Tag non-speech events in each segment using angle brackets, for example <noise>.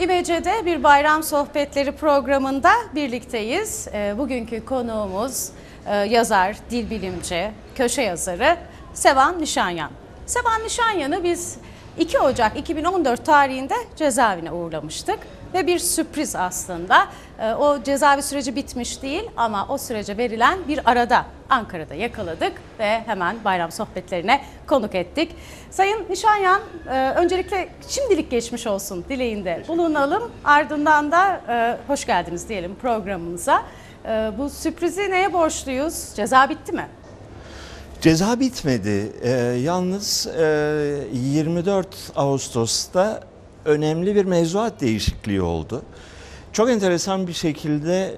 İBC'de bir bayram sohbetleri programında birlikteyiz. Ee, Bugünkü konuğumuz e, yazar, dil bilimci, köşe yazarı Sevan Nişanyan. Sevan Nişanyan'ı biz 2 Ocak 2014 tarihinde cezaevine uğurlamıştık. Ve bir sürpriz aslında. Ee, O cezaevi süreci bitmiş değil ama o sürece verilen bir arada Ankara'da yakaladık ve hemen bayram sohbetlerine konuk ettik. Sayın Nişanyan, e, öncelikle şimdilik geçmiş olsun dileğinde bulunalım. Ardından da e, hoş geldiniz diyelim programımıza. E, Bu sürprizi neye borçluyuz? Ceza bitti mi? Ceza bitmedi. Ee, yalnız e, 24 Ağustos'ta önemli bir mevzuat değişikliği oldu. Çok enteresan bir şekilde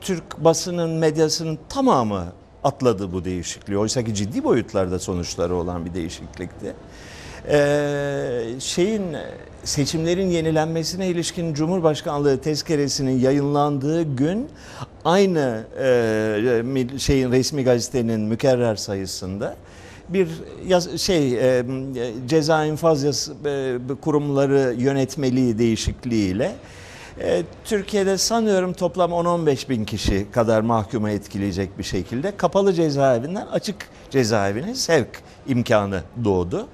Türk basının, medyasının tamamı atladı bu değişikliği. Oysa ki ciddi boyutlarda sonuçları olan bir değişiklikti. Ee, şeyin seçimlerin yenilenmesine ilişkin Cumhurbaşkanlığı tezkeresinin yayınlandığı gün aynı e, şeyin resmi gazetenin mükerrer sayısında bir şey e, ceza infaz e, kurumları yönetmeliği değişikliğiyle e, Türkiye'de sanıyorum toplam 10-15 bin kişi kadar mahkuma etkileyecek bir şekilde kapalı cezaevinden açık cezaevine sevk imkanı doğdu.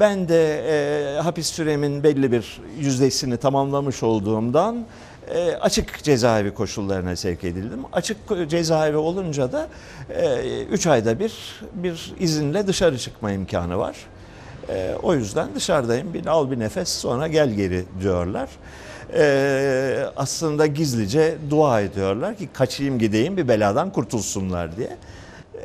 Ben de e, hapis süremin belli bir yüzdesini tamamlamış olduğumdan e, açık cezaevi koşullarına sevk edildim. Açık cezaevi olunca da 3 ayda bir bir izinle dışarı çıkma imkanı var. E, o yüzden dışarıdayım. Bir al bir nefes sonra gel geri diyorlar. E, aslında gizlice dua ediyorlar ki kaçayım gideyim bir beladan kurtulsunlar diye. E,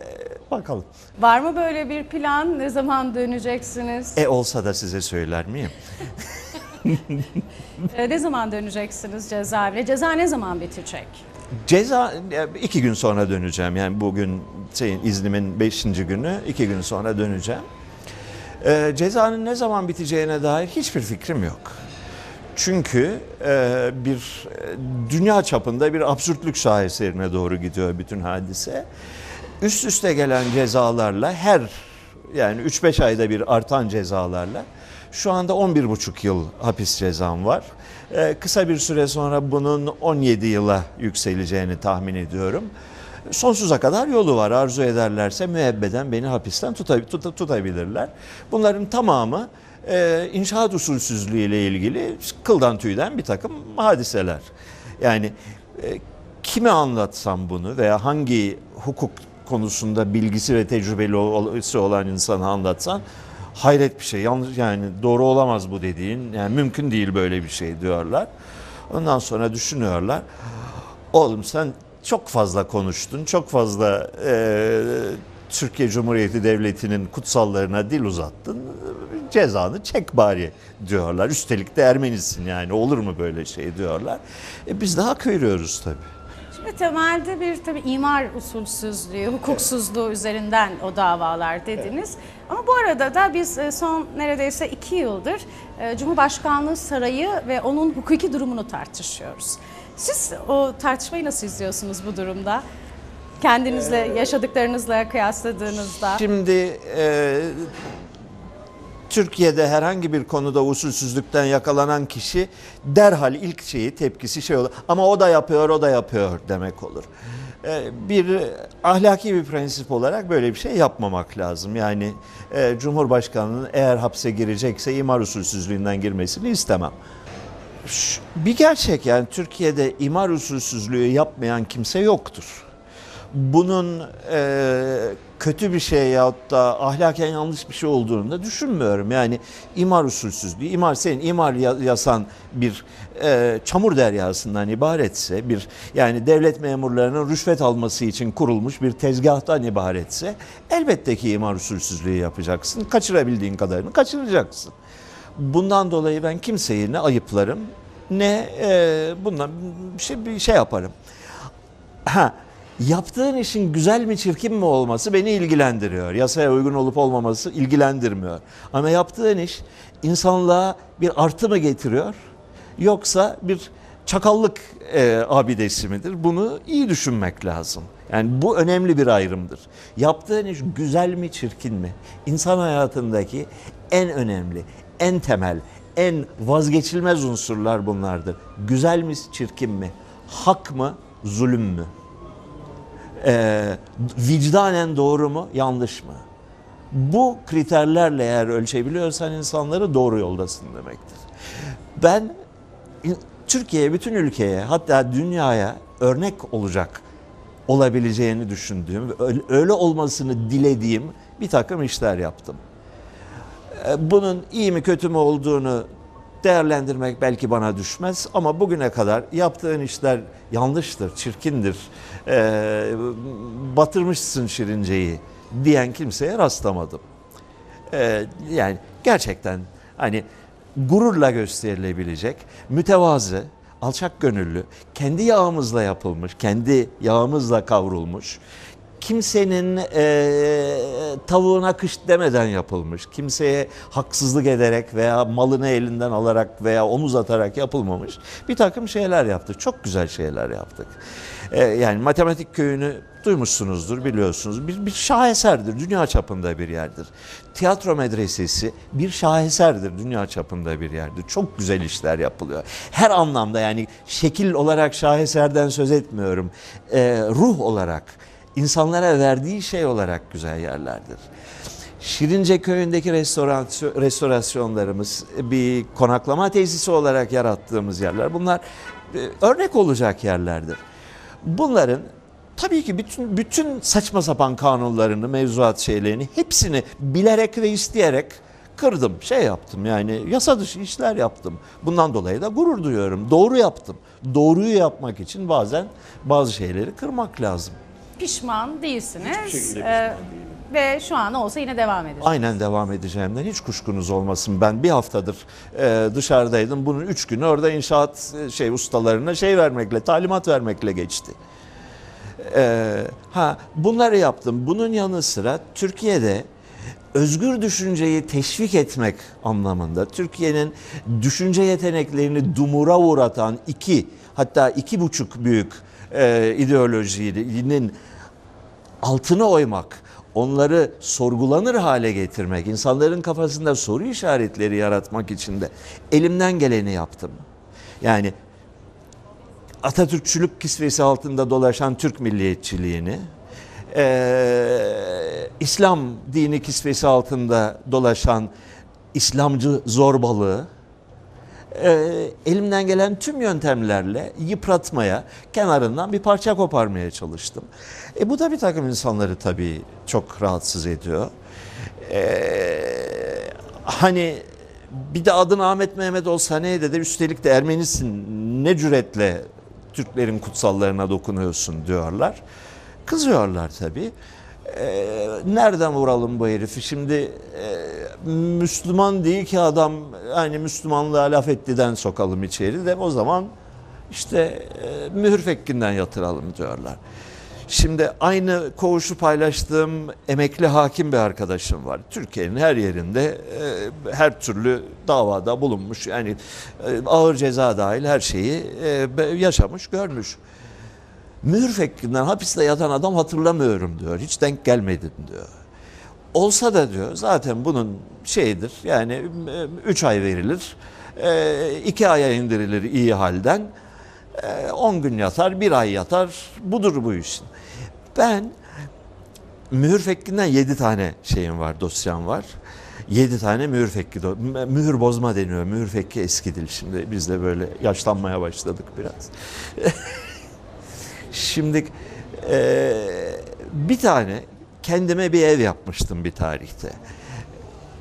bakalım. Var mı böyle bir plan? Ne zaman döneceksiniz? E olsa da size söyler miyim? <laughs> <laughs> E, Ne zaman döneceksiniz cezaevine? Ceza ne zaman bitecek? Ceza e, iki gün sonra döneceğim. Yani bugün şeyin iznimin beşinci günü iki gün sonra döneceğim. Ee, cezanın ne zaman biteceğine dair hiçbir fikrim yok. Çünkü e, bir e, dünya çapında bir absürtlük şaheserine doğru gidiyor bütün hadise. Üst üste gelen cezalarla her yani 3-5 ayda bir artan cezalarla şu anda 11,5 yıl hapis cezam var. Ee, kısa bir süre sonra bunun 17 yıla yükseleceğini tahmin ediyorum. Sonsuza kadar yolu var. Arzu ederlerse müebbeden beni hapisten tuta- tuta- tutabilirler. Bunların tamamı e, inşaat usulsüzlüğü ile ilgili kıldan tüyden bir takım hadiseler. Yani e, kime anlatsam bunu veya hangi hukuk konusunda bilgisi ve tecrübeli olan insana anlatsan hayret bir şey. Yanlış yani doğru olamaz bu dediğin. Yani mümkün değil böyle bir şey diyorlar. Ondan sonra düşünüyorlar. Oğlum sen çok fazla konuştun. Çok fazla e, Türkiye Cumhuriyeti Devleti'nin kutsallarına dil uzattın. Cezanı çek bari diyorlar. Üstelik de Ermenisin yani olur mu böyle şey diyorlar. E, biz de hak veriyoruz tabii. Şimdi temelde bir tabii imar usulsüzlüğü, hukuksuzluğu üzerinden o davalar dediniz. Ama bu arada da biz e, son neredeyse iki yıldır e, Cumhurbaşkanlığı Sarayı ve onun hukuki durumunu tartışıyoruz. Siz o tartışmayı nasıl izliyorsunuz bu durumda? Kendinizle, yaşadıklarınızla kıyasladığınızda. Şimdi e, Türkiye'de herhangi bir konuda usulsüzlükten yakalanan kişi derhal ilk şeyi tepkisi şey olur. Ama o da yapıyor, o da yapıyor demek olur. E, bir ahlaki bir prensip olarak böyle bir şey yapmamak lazım. Yani e, Cumhurbaşkanı'nın eğer hapse girecekse imar usulsüzlüğünden girmesini istemem. Bir gerçek yani Türkiye'de imar usulsüzlüğü yapmayan kimse yoktur bunun e, kötü bir şey yahut da ahlaken yanlış bir şey olduğunu da düşünmüyorum. Yani imar usulsüzlüğü, imar senin imar ya- yasan bir e, çamur deryasından ibaretse, bir yani devlet memurlarının rüşvet alması için kurulmuş bir tezgahtan ibaretse elbette ki imar usulsüzlüğü yapacaksın. Kaçırabildiğin kadarını kaçıracaksın. Bundan dolayı ben kimseyi ne ayıplarım ne e, bundan bir şey, bir şey yaparım. Ha, yaptığın işin güzel mi çirkin mi olması beni ilgilendiriyor. Yasaya uygun olup olmaması ilgilendirmiyor. Ama yaptığın iş insanlığa bir artı mı getiriyor yoksa bir çakallık e, abidesi midir? Bunu iyi düşünmek lazım. Yani bu önemli bir ayrımdır. Yaptığın iş güzel mi çirkin mi? İnsan hayatındaki en önemli, en temel, en vazgeçilmez unsurlar bunlardır. Güzel mi, çirkin mi? Hak mı, zulüm mü? Ee, vicdanen doğru mu, yanlış mı? Bu kriterlerle eğer ölçebiliyorsan insanları doğru yoldasın demektir. Ben Türkiye'ye, bütün ülkeye hatta dünyaya örnek olacak olabileceğini düşündüğüm, öyle- olmasını dilediğim bir takım işler yaptım. E, Bunun iyi mi kötü mü olduğunu değerlendirmek belki bana düşmez ama bugüne kadar yaptığın işler yanlıştır, çirkindir, e, batırmışsın şirinceyi diyen kimseye rastlamadım. E, yani gerçekten hani gururla gösterilebilecek, mütevazı, alçak gönüllü, kendi yağımızla yapılmış, kendi yağımızla kavrulmuş, kimsenin eee tavuğuna kış demeden yapılmış, kimseye haksızlık ederek veya malını elinden alarak veya omuz atarak yapılmamış bir takım şeyler yaptık. Çok güzel şeyler yaptık. Eee, yani matematik köyünü duymuşsunuzdur, biliyorsunuz. Bir, bir şaheserdir, dünya çapında bir yerdir. Tiyatro medresesi bir şaheserdir, dünya çapında bir yerdir. Çok güzel işler yapılıyor. Her anlamda yani şekil olarak şaheserden söz etmiyorum. Eee, ruh olarak, insanlara verdiği şey olarak güzel yerlerdir. Şirince köyündeki restorasyon, restorasyonlarımız bir konaklama tesisi olarak yarattığımız yerler. Bunlar e, örnek olacak yerlerdir. Bunların tabii ki bütün bütün saçma sapan kanunlarını, mevzuat şeylerini hepsini bilerek ve isteyerek kırdım. Şey yaptım yani yasa dışı işler yaptım. Bundan dolayı da gurur duyuyorum. Doğru yaptım. Doğruyu yapmak için bazen bazı şeyleri kırmak lazım. Pişman değilsiniz. Hiçbir şekilde Ee, pişman ve şu an olsa yine devam edeceğiz. Aynen devam edeceğimden hiç kuşkunuz olmasın. Ben bir haftadır e, dışarıdaydım. Bunun üç günü orada inşaat e, şey ustalarına şey vermekle, talimat vermekle geçti. E, ha bunları yaptım. Bunun yanı sıra Türkiye'de özgür düşünceyi teşvik etmek anlamında Türkiye'nin düşünce yeteneklerini dumura uğratan iki hatta iki buçuk büyük e, ideolojinin altını oymak, onları sorgulanır hale getirmek, insanların kafasında soru işaretleri yaratmak için de elimden geleni yaptım. Yani Atatürkçülük kisvesi altında dolaşan Türk milliyetçiliğini, eee, İslam dini kisvesi altında dolaşan İslamcı zorbalığı, e, elimden gelen tüm yöntemlerle yıpratmaya, kenarından bir parça koparmaya çalıştım. E, bu da bir takım insanları tabii çok rahatsız ediyor. E, hani bir de adın Ahmet Mehmet olsa neydi de üstelik de Ermenisin ne cüretle Türklerin kutsallarına dokunuyorsun diyorlar. Kızıyorlar tabii. Ee, nereden vuralım bu herifi? Şimdi e, Müslüman değil ki adam hani Müslümanlığa laf ettiden sokalım içeri de o zaman işte e, mühür fekkinden yatıralım diyorlar. Şimdi aynı koğuşu paylaştığım emekli hakim bir arkadaşım var. Türkiye'nin her yerinde e, her türlü davada bulunmuş. Yani e, ağır ceza dahil her şeyi e, yaşamış, görmüş. Mühür fekrinden hapiste yatan adam hatırlamıyorum diyor. Hiç denk gelmedim diyor. Olsa da diyor zaten bunun şeyidir yani 3 ay verilir, 2 aya indirilir iyi halden, 10 gün yatar, bir ay yatar budur bu işin. Ben mühür fekkinden 7 tane şeyim var, dosyam var. 7 tane mühür fekki, do- mühür bozma deniyor. Mühür fekki eski dil şimdi biz de böyle yaşlanmaya başladık biraz. <laughs> Şimdi eee, bir tane kendime bir ev yapmıştım bir tarihte.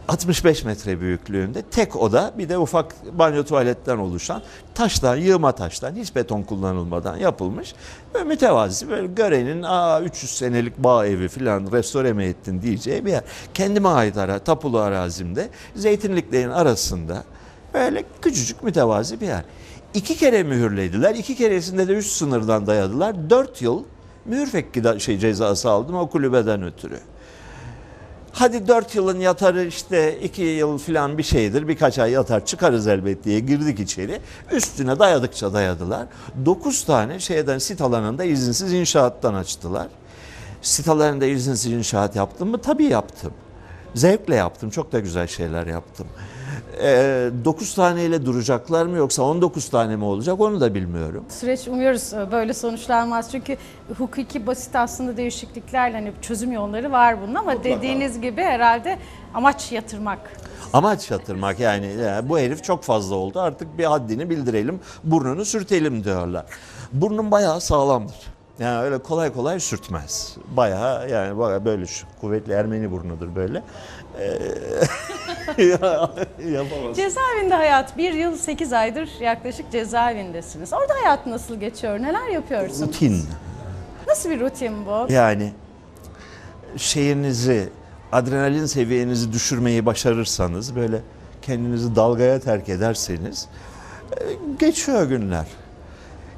65 metre büyüklüğünde tek oda bir de ufak banyo tuvaletten oluşan taştan yığma taştan hiç beton kullanılmadan yapılmış ve mütevazi böyle görenin aa 300 senelik bağ evi filan restore mi ettin diyeceği bir yer. Kendime ait ara, tapulu arazimde zeytinliklerin arasında böyle küçücük mütevazi bir yer. İki kere mühürlediler. iki keresinde de üst sınırdan dayadılar. Dört yıl mühür fekki şey cezası aldım o kulübeden ötürü. Hadi dört yılın yatarı işte iki yıl falan bir şeydir. Birkaç ay yatar çıkarız elbet diye girdik içeri. Üstüne dayadıkça dayadılar. Dokuz tane şeyden sit alanında izinsiz inşaattan açtılar. Sit alanında izinsiz inşaat yaptım mı? Tabii yaptım. Zevkle yaptım. Çok da güzel şeyler yaptım. E, 9 taneyle duracaklar mı yoksa 19 tane mi olacak onu da bilmiyorum. Süreç umuyoruz e, böyle sonuçlanmaz. Çünkü hukuki basit aslında değişikliklerle hani çözüm yolları var bunun ama dediğiniz gibi herhalde amaç yatırmak. Amaç yatırmak yani, yani bu herif çok fazla oldu artık bir haddini bildirelim burnunu sürtelim diyorlar. Burnun bayağı sağlamdır. Yani öyle kolay kolay sürtmez. Bayağı yani bayağı böyle şu kuvvetli Ermeni burnudur böyle. Ee, <laughs> yapamaz. Cezaevinde hayat bir yıl 8 aydır yaklaşık cezaevindesiniz. Orada hayat nasıl geçiyor? Neler yapıyorsunuz? Rutin. Nasıl bir rutin bu? Yani şeyinizi, adrenalin seviyenizi düşürmeyi başarırsanız böyle kendinizi dalgaya terk ederseniz e, geçiyor günler.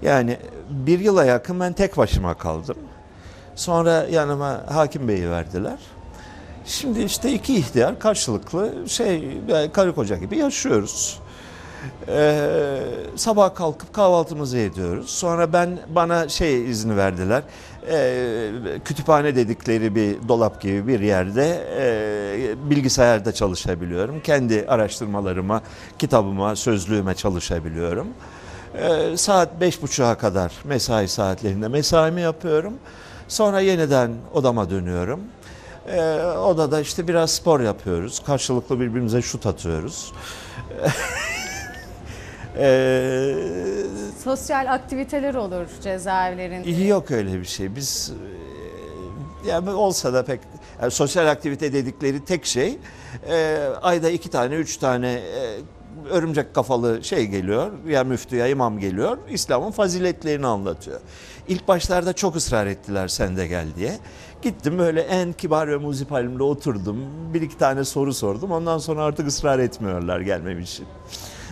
Yani bir yıla yakın ben tek başıma kaldım. Sonra yanıma hakim beyi verdiler. Şimdi işte iki ihtiyar karşılıklı şey yani karı koca gibi yaşıyoruz. Ee, sabah kalkıp kahvaltımızı ediyoruz. Sonra ben bana şey izni verdiler. Ee, kütüphane dedikleri bir dolap gibi bir yerde e, bilgisayarda çalışabiliyorum. Kendi araştırmalarıma, kitabıma, sözlüğüme çalışabiliyorum. Ee, saat beş buçuğa kadar mesai saatlerinde mesaimi yapıyorum. Sonra yeniden odama dönüyorum. Ee, odada işte biraz spor yapıyoruz. Karşılıklı birbirimize şut atıyoruz. <laughs> Ee, Sosyal aktiviteler olur cezaevlerinde. yok öyle bir şey. Biz e, yani olsa da pek yani sosyal aktivite dedikleri tek şey e, ayda iki tane, üç tane e, örümcek kafalı şey geliyor. Ya müftü ya imam geliyor. İslam'ın faziletlerini anlatıyor. İlk başlarda çok ısrar ettiler sen de gel diye. Gittim böyle en kibar ve muzip halimle oturdum. Bir iki tane soru sordum. Ondan sonra artık ısrar etmiyorlar gelmem için.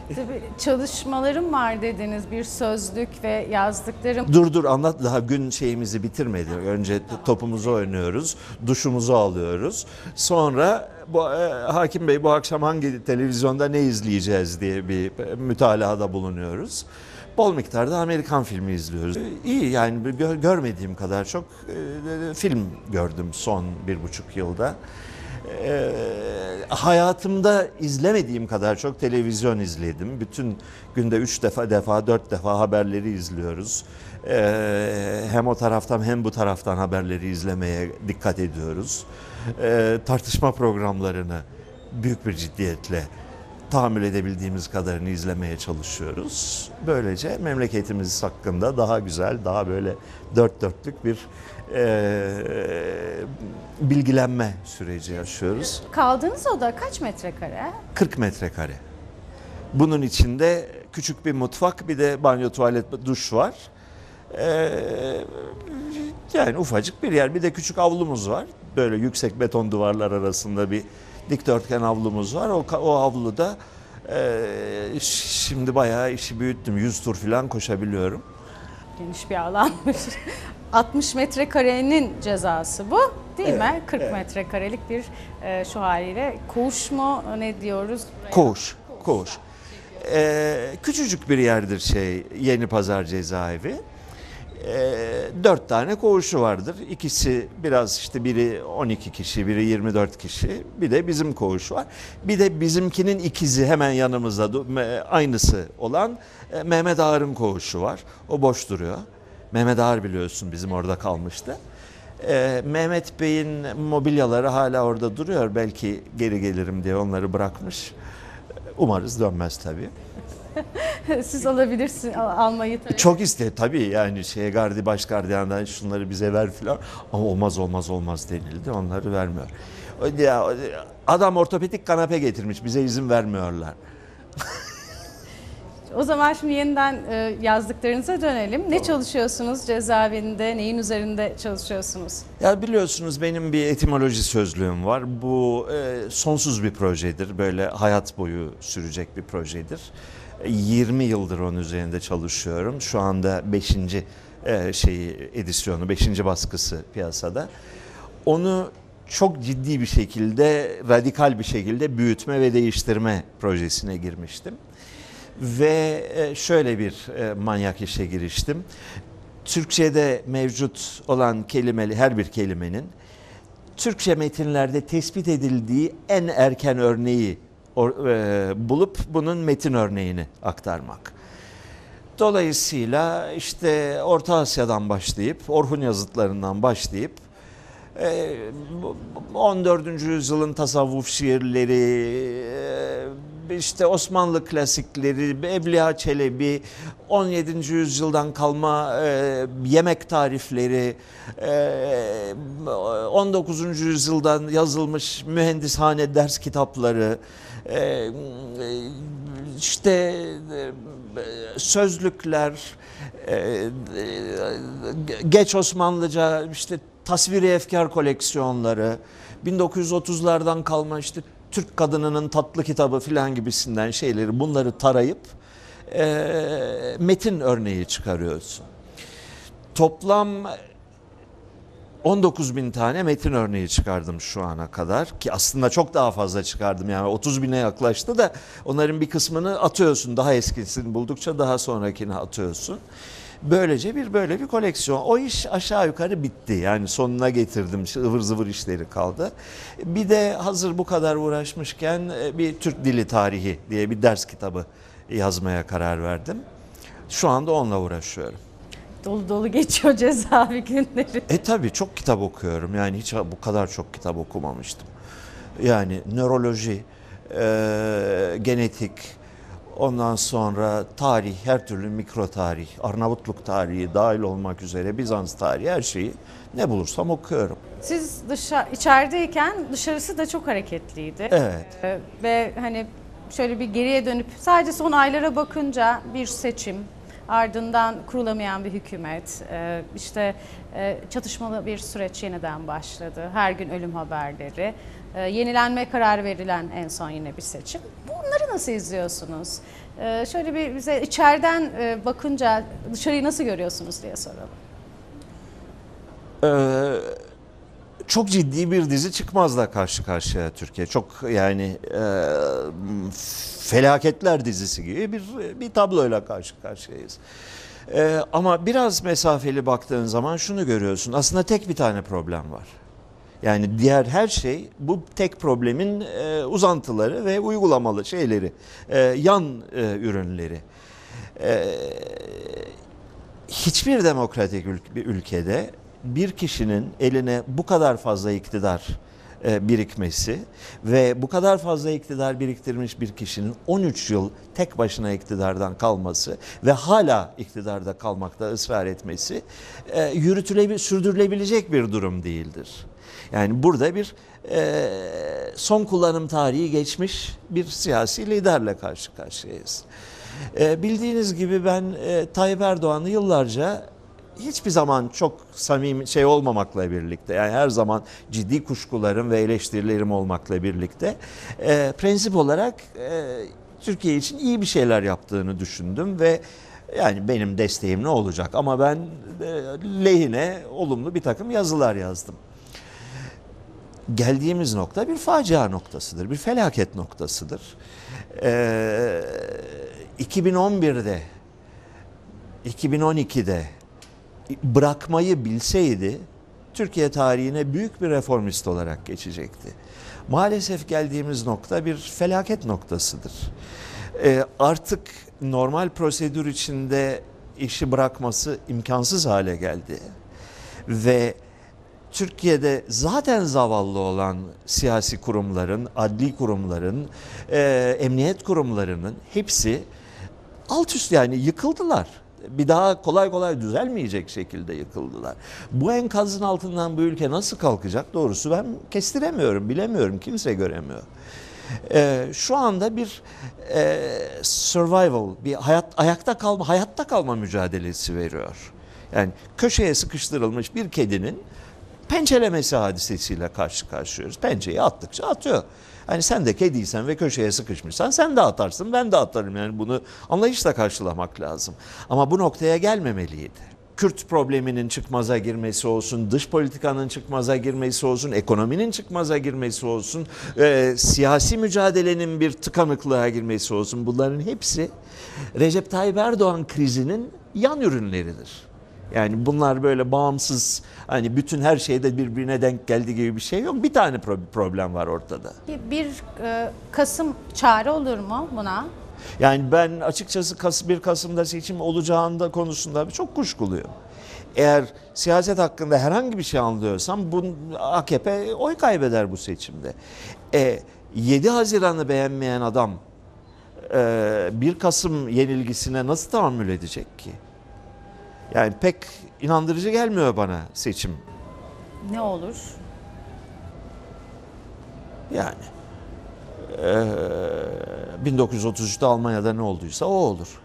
Tabii çalışmalarım var dediniz. Bir sözlük ve yazdıklarım. Dur dur anlat daha gün şeyimizi bitirmedi. Önce topumuzu oynuyoruz, duşumuzu alıyoruz. Sonra bu e, hakim bey bu akşam hangi televizyonda ne izleyeceğiz diye bir mütalahada bulunuyoruz. Bol miktarda Amerikan filmi izliyoruz. İyi yani görmediğim kadar çok e, film gördüm son bir buçuk yılda. E, hayatımda izlemediğim kadar çok televizyon izledim. Bütün günde üç defa, defa, dört defa haberleri izliyoruz. E, hem o taraftan hem bu taraftan haberleri izlemeye dikkat ediyoruz. E, tartışma programlarını büyük bir ciddiyetle tahammül edebildiğimiz kadarını izlemeye çalışıyoruz. Böylece memleketimiz hakkında daha güzel, daha böyle dört dörtlük bir e, bilgilenme süreci yaşıyoruz. Kaldığınız oda kaç metrekare? 40 metrekare. Bunun içinde küçük bir mutfak, bir de banyo, tuvalet, duş var. Ee, yani ufacık bir yer. Bir de küçük avlumuz var. Böyle yüksek beton duvarlar arasında bir dikdörtgen avlumuz var. O, o avluda e, şimdi bayağı işi büyüttüm. 100 tur falan koşabiliyorum. Geniş bir alanmış. <laughs> 60 metrekarenin cezası bu değil Evet, mi? 40 evet. metrekarelik bir e, şu haliyle koğuş mu ne diyoruz? Koğuş, koğuş. Ee, küçücük bir yerdir şey Yeni Pazar cezaevi. Ee, dört tane koğuşu vardır. İkisi biraz işte biri 12 kişi, biri 24 kişi. Bir de bizim koğuş var. Bir de bizimkinin ikizi hemen yanımızda aynısı olan e, Mehmet Ağar'ın koğuşu var. O boş duruyor. Mehmet Ağar biliyorsun bizim orada kalmıştı. Ee, Mehmet Bey'in mobilyaları hala orada duruyor. Belki geri gelirim diye onları bırakmış. Umarız dönmez tabii. <laughs> Siz alabilirsiniz al- almayı tabii. Çok iste tabii yani şeye gardi baş gardiyandan şunları bize ver filan ama olmaz olmaz olmaz denildi onları vermiyor. Ya, adam ortopedik kanepe getirmiş bize izin vermiyorlar. O zaman şimdi yeniden e, yazdıklarınıza dönelim. Ne çalışıyorsunuz cezaevinde? Neyin üzerinde çalışıyorsunuz? Ya biliyorsunuz benim bir etimoloji sözlüğüm var. Bu e, sonsuz bir projedir. Böyle hayat boyu sürecek bir projedir. E, 20 yıldır onun üzerinde çalışıyorum. Şu anda 5. E, şeyi edisyonu, 5. baskısı piyasada. Onu çok ciddi bir şekilde, radikal bir şekilde büyütme ve değiştirme projesine girmiştim. Ve e, şöyle bir e, manyak işe giriştim. Türkçe'de mevcut olan kelimeli her bir kelimenin Türkçe metinlerde tespit edildiği en erken örneği or- e, bulup bunun metin örneğini aktarmak. Dolayısıyla işte Orta Asya'dan başlayıp, Orhun yazıtlarından başlayıp e, bu- bu 14. yüzyılın tasavvuf şiirleri, e, işte Osmanlı klasikleri, Evliya Çelebi, 17. yüzyıldan kalma e, yemek tarifleri, e, 19. yüzyıldan yazılmış mühendishane ders kitapları, e, işte e, sözlükler, e, e, geç Osmanlıca işte tasviri efkar koleksiyonları, 1930'lardan kalma işte Türk kadınının tatlı kitabı filan gibisinden şeyleri bunları tarayıp e, metin örneği çıkarıyorsun. Toplam 19 bin tane metin örneği çıkardım şu ana kadar ki aslında çok daha fazla çıkardım yani 30 bine yaklaştı da onların bir kısmını atıyorsun daha eskisini buldukça daha sonrakini atıyorsun. Böylece bir böyle bir koleksiyon. O iş aşağı yukarı bitti. Yani sonuna getirdim. ıvır zıvır işleri kaldı. Bir de hazır bu kadar uğraşmışken e, bir Türk Dili Tarihi diye bir ders kitabı yazmaya karar verdim. Şu anda onunla uğraşıyorum. Dolu dolu geçiyor cezaevi günleri. E tabii çok kitap okuyorum. Yani hiç bu kadar çok kitap okumamıştım. Yani nöroloji, e, genetik, ondan sonra tarih, her türlü mikro tarih, Arnavutluk tarihi dahil olmak üzere Bizans tarihi her şeyi ne bulursam okuyorum. Siz dışa, içerideyken dışarısı da çok hareketliydi. Evet. Ee, ve hani şöyle bir geriye dönüp sadece son aylara bakınca bir seçim, ardından kurulamayan bir hükümet, e, işte e, çatışmalı bir süreç yeniden başladı. Her gün ölüm haberleri, e, yenilenme kararı verilen en son yine bir seçim. Bunları nasıl izliyorsunuz? E, şöyle bir bize içeriden e, bakınca dışarıyı nasıl görüyorsunuz diye soralım. Ee, çok ciddi bir dizi çıkmazla karşı karşıya Türkiye. Çok yani e, felaketler dizisi gibi bir bir tabloyla karşı karşıyayız. Ee, ama biraz mesafeli baktığın zaman şunu görüyorsun. Aslında tek bir tane problem var. Yani diğer her şey bu tek problemin e, uzantıları ve uygulamalı şeyleri, e, yan e, ürünleri. E, hiçbir demokratik bir ülkede bir kişinin eline bu kadar fazla iktidar e, birikmesi ve bu kadar fazla iktidar biriktirmiş bir kişinin 13 yıl tek başına iktidardan kalması ve hala iktidarda kalmakta ısrar etmesi e, yürütülebil sürdürülebilecek bir durum değildir. Yani burada bir e, son kullanım tarihi geçmiş bir siyasi liderle karşı karşıyayız. E, bildiğiniz gibi ben e, Tayyip Erdoğan'ı yıllarca hiçbir zaman çok samimi şey olmamakla birlikte yani her zaman ciddi kuşkularım ve eleştirilerim olmakla birlikte e, prensip olarak e, Türkiye için iyi bir şeyler yaptığını düşündüm ve yani benim desteğim ne olacak ama ben e, lehine olumlu bir takım yazılar yazdım geldiğimiz nokta bir facia noktasıdır, bir felaket noktasıdır. Ee, 2011'de, 2012'de bırakmayı bilseydi Türkiye tarihine büyük bir reformist olarak geçecekti. Maalesef geldiğimiz nokta bir felaket noktasıdır. Ee, artık normal prosedür içinde işi bırakması imkansız hale geldi. Ve Türkiye'de zaten zavallı olan siyasi kurumların, adli kurumların, e, emniyet kurumlarının hepsi alt üst yani yıkıldılar. Bir daha kolay kolay düzelmeyecek şekilde yıkıldılar. Bu enkazın altından bu ülke nasıl kalkacak doğrusu ben kestiremiyorum, bilemiyorum, kimse göremiyor. Ee, şu anda bir e, survival, bir hayat ayakta kalma, hayatta kalma mücadelesi veriyor. Yani köşeye sıkıştırılmış bir kedinin pençelemesi hadisesiyle karşı karşıyayız. Pençeyi attıkça atıyor. Hani sen de kediysen ve köşeye sıkışmışsan sen de atarsın ben de atarım. Yani bunu anlayışla karşılamak lazım. Ama bu noktaya gelmemeliydi. Kürt probleminin çıkmaza girmesi olsun, dış politikanın çıkmaza girmesi olsun, ekonominin çıkmaza girmesi olsun, e, siyasi mücadelenin bir tıkanıklığa girmesi olsun bunların hepsi Recep Tayyip Erdoğan krizinin yan ürünleridir. Yani bunlar böyle bağımsız hani bütün her şeyde birbirine denk geldi gibi bir şey yok. Bir tane pro- problem var ortada. Bir, e, Kasım çare olur mu buna? Yani ben açıkçası Kas- 1 Kasım'da seçim olacağında konusunda çok kuşkuluyum. Eğer siyaset hakkında herhangi bir şey anlıyorsam bu AKP oy kaybeder bu seçimde. E, 7 Haziran'ı beğenmeyen adam e, 1 Kasım yenilgisine nasıl tahammül edecek ki? Yani pek inandırıcı gelmiyor bana seçim. Ne olur? Yani e, 1933'te Almanya'da ne olduysa o olur.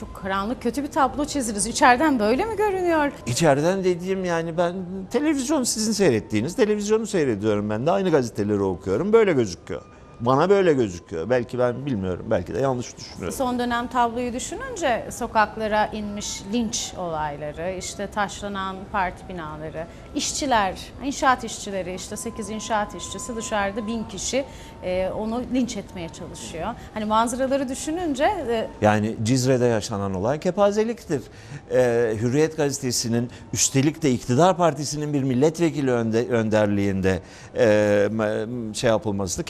Çok karanlık kötü bir tablo çiziriz. İçeriden böyle mi görünüyor? İçeriden dediğim yani ben televizyon sizin seyrettiğiniz televizyonu seyrediyorum ben de aynı gazeteleri okuyorum böyle gözüküyor. Bana böyle gözüküyor. Belki ben bilmiyorum. Belki de yanlış düşünüyorum. Son dönem tabloyu düşününce sokaklara inmiş linç olayları, işte taşlanan parti binaları, işçiler, inşaat işçileri, işte 8 inşaat işçisi dışarıda bin kişi e, onu linç etmeye çalışıyor. Hani manzaraları düşününce e, Yani Cizre'de yaşanan olay kepazeliktir. Ee, Hürriyet gazetesinin üstelik de iktidar partisinin bir milletvekili önde, önderliğinde e, şey yapılması da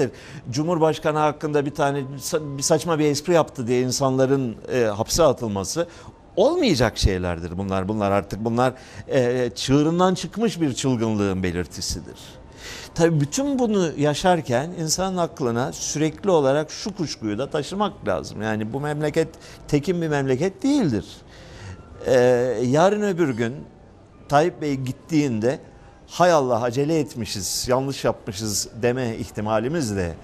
kepazeliktir. Cumhurbaşkanı hakkında bir tane bir saçma bir espri yaptı diye insanların e, hapse atılması olmayacak şeylerdir bunlar. Bunlar artık bunlar e, çığırından çıkmış bir çılgınlığın belirtisidir. Tabii bütün bunu yaşarken insanın aklına sürekli olarak şu kuşkuyu da taşımak lazım. Yani bu memleket tekin bir memleket değildir. Ee, yarın öbür gün Tayyip Bey gittiğinde hay Allah acele etmişiz, yanlış yapmışız deme ihtimalimiz de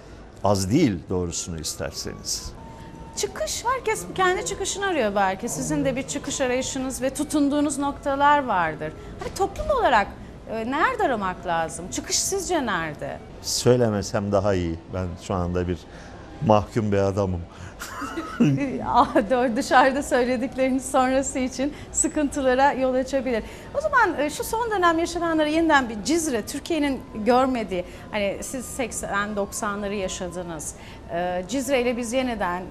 az değil doğrusunu isterseniz. çıkış, herkes kendi çıkışını arıyor belki. Sizin de bir çıkış arayışınız ve tutunduğunuz noktalar vardır. Hani toplum olarak e, nerede aramak lazım? Çıkış sizce nerede? Söylemesem daha iyi. Ben şu anda bir mahkum bir adamım. Dışarıda söyledikleriniz sonrası için sıkıntılara yol açabilir. O zaman e, şu son dönem yaşananları yeniden bir Cizre, Türkiye'nin görmediği, hani siz 80-90'ları yaşadınız. E, Cizre ile biz yeniden,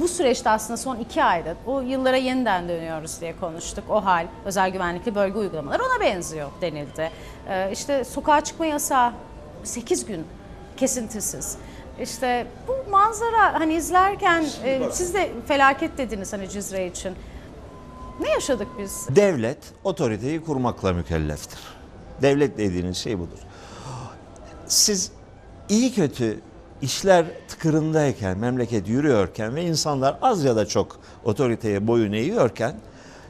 bu süreçte aslında son iki ayda o yıllara yeniden dönüyoruz diye konuştuk. O hal, özel güvenlikli bölge uygulamaları ona benziyor denildi. E, İşte sokağa çıkma yasağı 8 gün kesintisiz. İşte bu manzara hani izlerken e, siz de felaket dediniz hani Cizre için. Ne yaşadık biz? Devlet otoriteyi kurmakla mükelleftir. Devlet dediğiniz şey budur. Siz iyi kötü işler tıkırındayken, memleket yürüyorken ve insanlar az ya da çok otoriteye boyun eğiyorken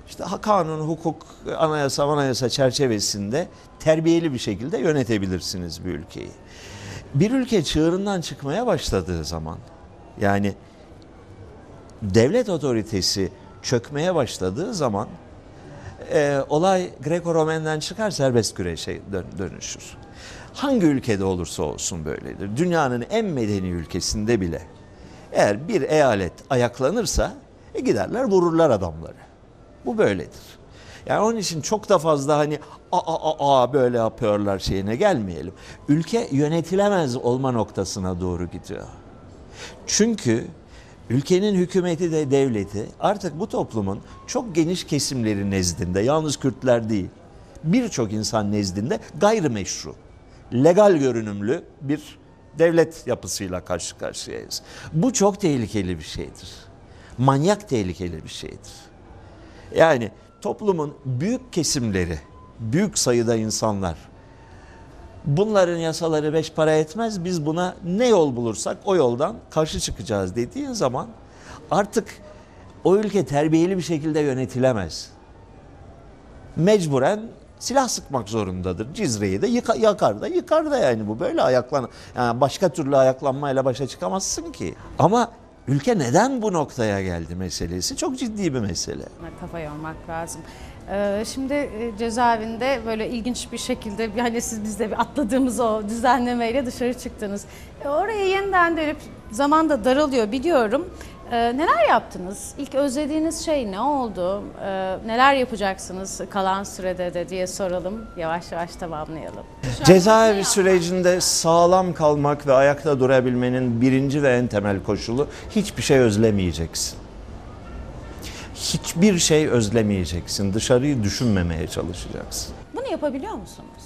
işte kanun, hukuk, anayasa, anayasa çerçevesinde terbiyeli bir şekilde yönetebilirsiniz bir ülkeyi. Bir ülke çığırından çıkmaya başladığı zaman yani devlet otoritesi çökmeye başladığı zaman e, olay Greco-Romen'den çıkar serbest güreşe dön- dönüşür. Hangi ülkede olursa olsun böyledir. Dünyanın en medeni ülkesinde bile eğer bir eyalet ayaklanırsa e, giderler vururlar adamları. Bu böyledir. Yani onun için çok da fazla hani a a a, böyle yapıyorlar şeyine gelmeyelim. Ülke yönetilemez olma noktasına doğru gidiyor. Çünkü ülkenin hükümeti de devleti artık bu toplumun çok geniş kesimleri nezdinde, yalnız Kürtler değil, birçok insan nezdinde gayrimeşru, legal görünümlü bir devlet yapısıyla karşı karşıyayız. Bu çok tehlikeli bir şeydir. Manyak tehlikeli bir şeydir. Yani toplumun büyük kesimleri, büyük sayıda insanlar bunların yasaları beş para etmez biz buna ne yol bulursak o yoldan karşı çıkacağız dediğin zaman artık o ülke terbiyeli bir şekilde yönetilemez. Mecburen silah sıkmak zorundadır. Cizre'yi de yıka- yakar da yıkar da yani bu böyle ayaklan yani başka türlü ayaklanmayla başa çıkamazsın ki. Ama ülke neden bu noktaya geldi meselesi çok ciddi bir mesele. Kafa yormak lazım. Ee, şimdi e, cezaevinde böyle ilginç bir şekilde hani siz bizde bir atladığımız o düzenlemeyle dışarı çıktınız. E, oraya yeniden dönüp zaman da daralıyor biliyorum. Ee, neler yaptınız? İlk özlediğiniz şey ne oldu? Ee, neler yapacaksınız kalan sürede de diye soralım. Yavaş yavaş tamamlayalım. Cezaevi sürecinde sağlam kalmak ve ayakta durabilmenin birinci ve en temel koşulu hiçbir şey özlemeyeceksin. hiçbir şey özlemeyeceksin. Dışarıyı düşünmemeye çalışacaksın. Bunu yapabiliyor musunuz?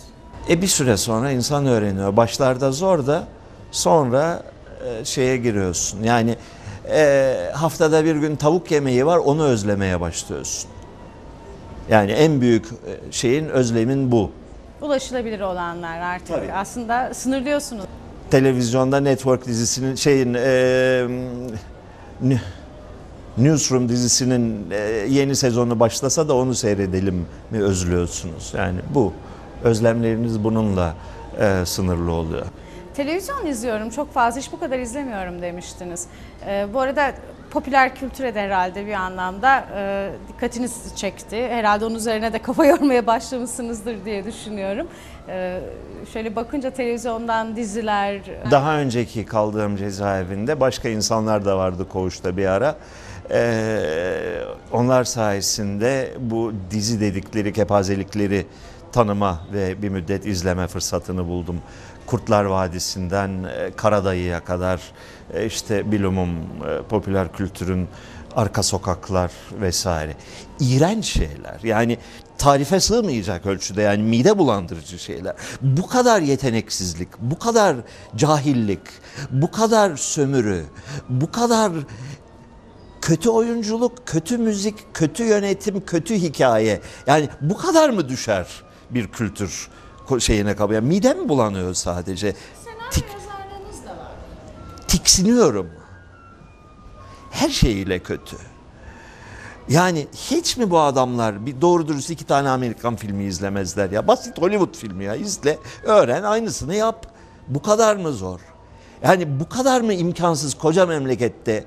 E bir süre sonra insan öğreniyor. Başlarda zor da sonra e, şeye giriyorsun. Yani e, haftada bir gün tavuk yemeği var onu özlemeye başlıyorsun. Yani en büyük e, şeyin özlemin bu. Ulaşılabilir olanlar artık. Tabii. Aslında sınırlıyorsunuz. Televizyonda Network dizisinin şeyin e, Newsroom dizisinin e, yeni sezonu başlasa da onu seyredelim mi özlüyorsunuz? Yani bu özlemleriniz bununla e, sınırlı oluyor. Televizyon izliyorum çok fazla hiç bu kadar izlemiyorum demiştiniz. Ee, bu arada popüler kültüre de herhalde bir anlamda e, dikkatiniz çekti. Herhalde onun üzerine de kafa <laughs> yormaya başlamışsınızdır diye düşünüyorum. Ee, şöyle bakınca televizyondan diziler... Daha önceki kaldığım cezaevinde başka insanlar da vardı koğuşta bir ara. Ee, onlar sayesinde bu dizi dedikleri kepazelikleri tanıma ve bir müddet izleme fırsatını buldum. Kurtlar Vadisi'nden e, Karadayı'ya kadar e, işte bilumum e, popüler kültürün arka sokaklar vesaire. İğrenç şeyler. Yani tarife sığmayacak ölçüde yani mide bulandırıcı şeyler. Bu kadar yeteneksizlik, bu kadar cahillik, bu kadar sömürü, bu kadar kötü oyunculuk, kötü müzik, kötü yönetim, kötü hikaye. Yani bu kadar mı düşer bir kültür şeyine? Yani midem bulanıyor sadece. Tik, tiksiniyorum. Her şeyiyle kötü. Yani hiç mi bu adamlar bir doğru dürüst iki tane Amerikan filmi izlemezler ya? Basit Hollywood filmi ya izle, öğren, aynısını yap. Bu kadar mı zor? Yani bu kadar mı imkansız koca memlekette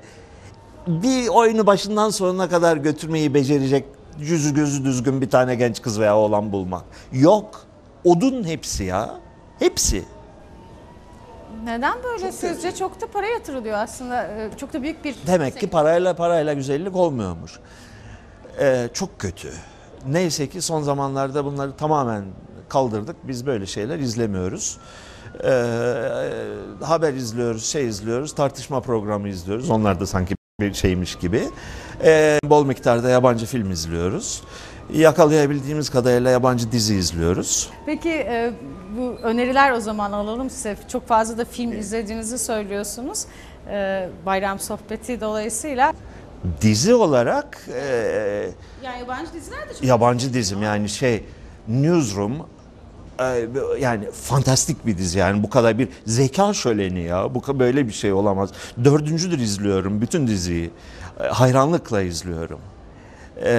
bir oyunu başından sonuna kadar götürmeyi becerecek yüzü gözü düzgün bir tane genç kız veya oğlan bulmak? Yok. Odun hepsi ya. Hepsi. Neden böyle sizce? Çok da para yatırılıyor aslında. Ee, Çok da büyük bir... Demek ki parayla parayla güzellik olmuyormuş. Ee, çok kötü. Neyse ki son zamanlarda bunları tamamen kaldırdık. Biz böyle şeyler izlemiyoruz. Ee, haber izliyoruz, şey izliyoruz, tartışma programı izliyoruz. Onlar da sanki bir şeymiş gibi. Ee, bol miktarda yabancı film izliyoruz. Yakalayabildiğimiz kadarıyla yabancı dizi izliyoruz. Peki e, bu öneriler o zaman alalım size. Çok fazla da film izlediğinizi söylüyorsunuz. E, Bayram sohbeti dolayısıyla. Dizi olarak e, Yani yabancı diziler de çok yabancı dizim yani şey Newsroom yani fantastik bir dizi yani bu kadar bir zeka şöleni ya bu böyle bir şey olamaz. Dördüncüdür izliyorum bütün diziyi E, hayranlıkla izliyorum. E,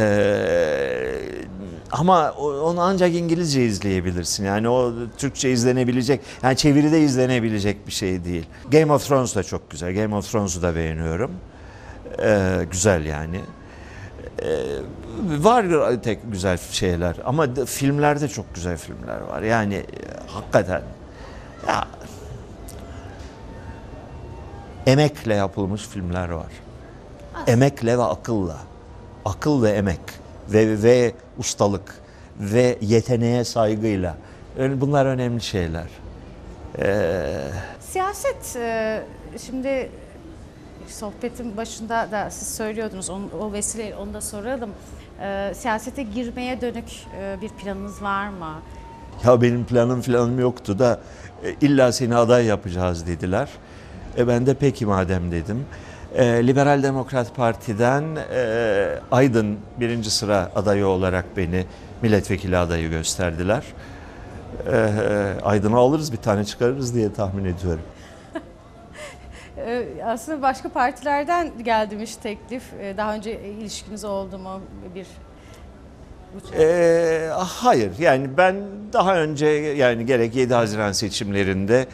ama onu ancak İngilizce izleyebilirsin yani o Türkçe izlenebilecek yani çeviride izlenebilecek bir şey değil. Game of Thrones da çok güzel Game of Thrones'u da beğeniyorum. E, güzel yani. Var tek güzel şeyler ama de- filmlerde çok güzel filmler var. Yani e, hakikaten ya emekle yapılmış filmler var. Emekle ve akılla. Akıl ve emek ve ve ustalık ve yeteneğe saygıyla. Bunlar önemli şeyler. Siyaset e, şimdi sohbetin başında da siz söylüyordunuz onu, o vesileyle onu da soralım. E, siyasete girmeye dönük e, bir planınız var mı? Ya benim planım planım yoktu da e, illa seni aday yapacağız dediler. E ben de peki madem dedim. E, Liberal Demokrat Parti'den e, Aydın birinci sıra adayı olarak beni milletvekili adayı gösterdiler. E, e, Aydın'ı alırız bir tane çıkarırız diye tahmin ediyorum. E, aslında başka partilerden geldimiş teklif. E, daha önce ilişkiniz oldu mu? Bir Ee, hayır yani ben daha önce yani gerek 7 Haziran seçimlerinde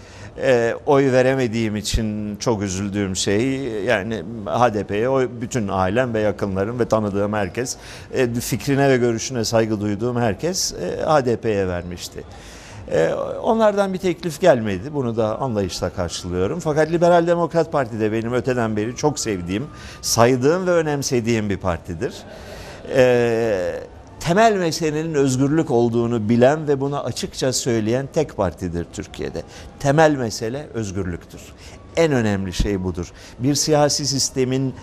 e, oy veremediğim için çok üzüldüğüm şey yani HDP'ye oy, bütün ailem ve yakınlarım ve tanıdığım herkes e, fikrine ve görüşüne saygı duyduğum herkes e, HDP'ye vermişti. E, onlardan bir teklif gelmedi. Bunu da anlayışla karşılıyorum. Fakat Liberal Demokrat Parti de benim öteden beri çok sevdiğim, saydığım ve önemsediğim bir partidir. E, temel meselenin özgürlük olduğunu bilen ve bunu açıkça söyleyen tek partidir Türkiye'de. Temel mesele özgürlüktür. En önemli şey budur. Bir siyasi sistemin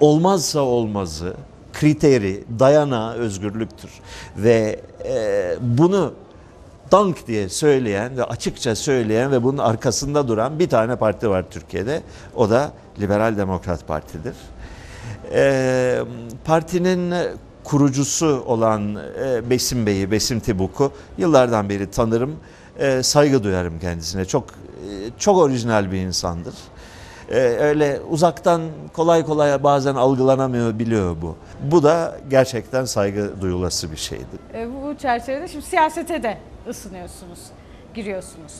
olmazsa olmazı kriteri, dayanağı özgürlüktür. Ve e, bunu dank diye söyleyen ve açıkça söyleyen ve bunun arkasında duran bir tane parti var Türkiye'de. O da Liberal Demokrat Parti'dir. Ee, partinin kurucusu olan e, Besim Bey'i, Besim Tibuk'u yıllardan beri tanırım. Ee, saygı duyarım kendisine. Çok e, çok orijinal bir insandır. Ee, öyle uzaktan kolay kolay bazen algılanamıyor biliyor bu. Bu da gerçekten saygı duyulası bir şeydir. E, bu çerçevede şimdi siyasete de ısınıyorsunuz, giriyorsunuz.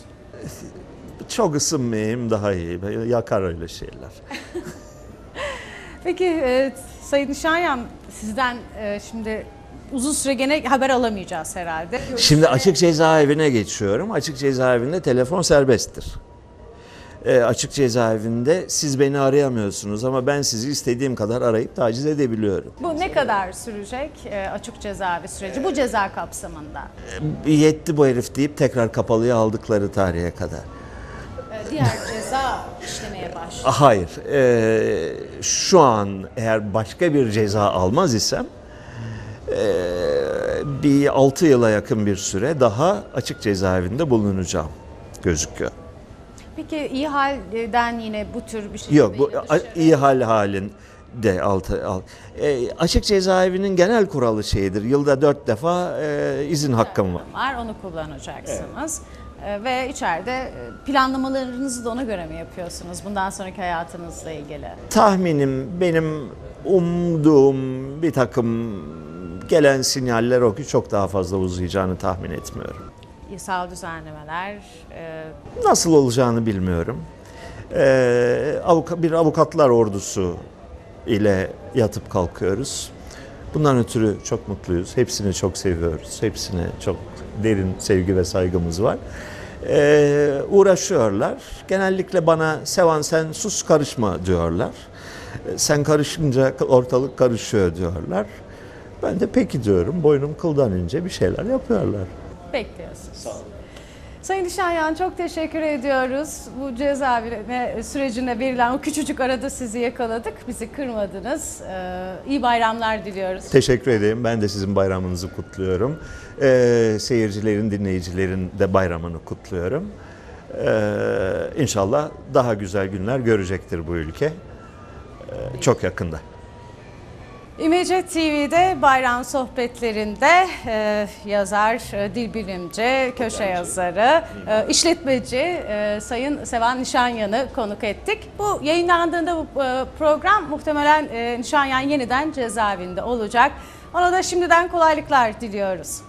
Çok ısınmayayım daha iyi. Yakar öyle şeyler. <laughs> Peki e, Sayın Nişanyan sizden e, şimdi uzun süre gene haber alamayacağız herhalde. Şimdi açık cezaevine geçiyorum. Açık cezaevinde telefon serbesttir. E, açık cezaevinde siz beni arayamıyorsunuz ama ben sizi istediğim kadar arayıp taciz edebiliyorum. Bu ne kadar sürecek e, açık cezaevi süreci bu ceza kapsamında? E, yetti bu herif deyip tekrar kapalıya aldıkları tarihe kadar. E, diğer ceza işlemeye başlıyor. Ah, Hayır. e, şu an eğer başka bir ceza almaz isem e, bir 6 yıla yakın bir süre daha açık cezaevinde bulunacağım gözüküyor. Peki iyi halden yine bu tür bir şey Yok bu a- iyi hal halinde altı al. E, açık cezaevinin genel kuralı şeydir. Yılda dört defa e, izin hakkım var. var onu kullanacaksınız. E, ve içeride e, planlamalarınızı da ona göre mi yapıyorsunuz bundan sonraki hayatınızla ilgili? Tahminim benim umduğum bir takım gelen sinyaller o ki çok daha fazla uzayacağını tahmin etmiyorum. Yasal düzenlemeler, e, Nasıl olacağını bilmiyorum. Ee, avuka- bir avukatlar ordusu ile yatıp kalkıyoruz. Bundan ötürü çok mutluyuz. Hepsini çok seviyoruz. Hepsine çok derin sevgi ve saygımız var. Ee, uğraşıyorlar. Genellikle bana Sevan sen sus karışma diyorlar. Ee, Sen karışınca ortalık karışıyor diyorlar. Ben de peki diyorum. Boynum kıldan ince bir şeyler yapıyorlar. Bekliyorsunuz. Sayın Nişanyan çok teşekkür ediyoruz. Bu cezaevine sürecinde verilen o küçücük arada sizi yakaladık. Bizi kırmadınız. Ee, iyi bayramlar diliyoruz. Teşekkür ederim. Ben de sizin bayramınızı kutluyorum. Ee, seyircilerin, dinleyicilerin de bayramını kutluyorum. Ee, inşallah daha güzel günler görecektir bu ülke. Ee, çok yakında. İmece TV'de bayram sohbetlerinde e, yazar, e, dil bilimci, köşe yazarı, e, işletmeci e, Sayın Sevan Nişanyan'ı konuk ettik. Bu yayınlandığında bu e, program muhtemelen e, Nişanyan yeniden cezaevinde olacak. Ona da şimdiden kolaylıklar diliyoruz.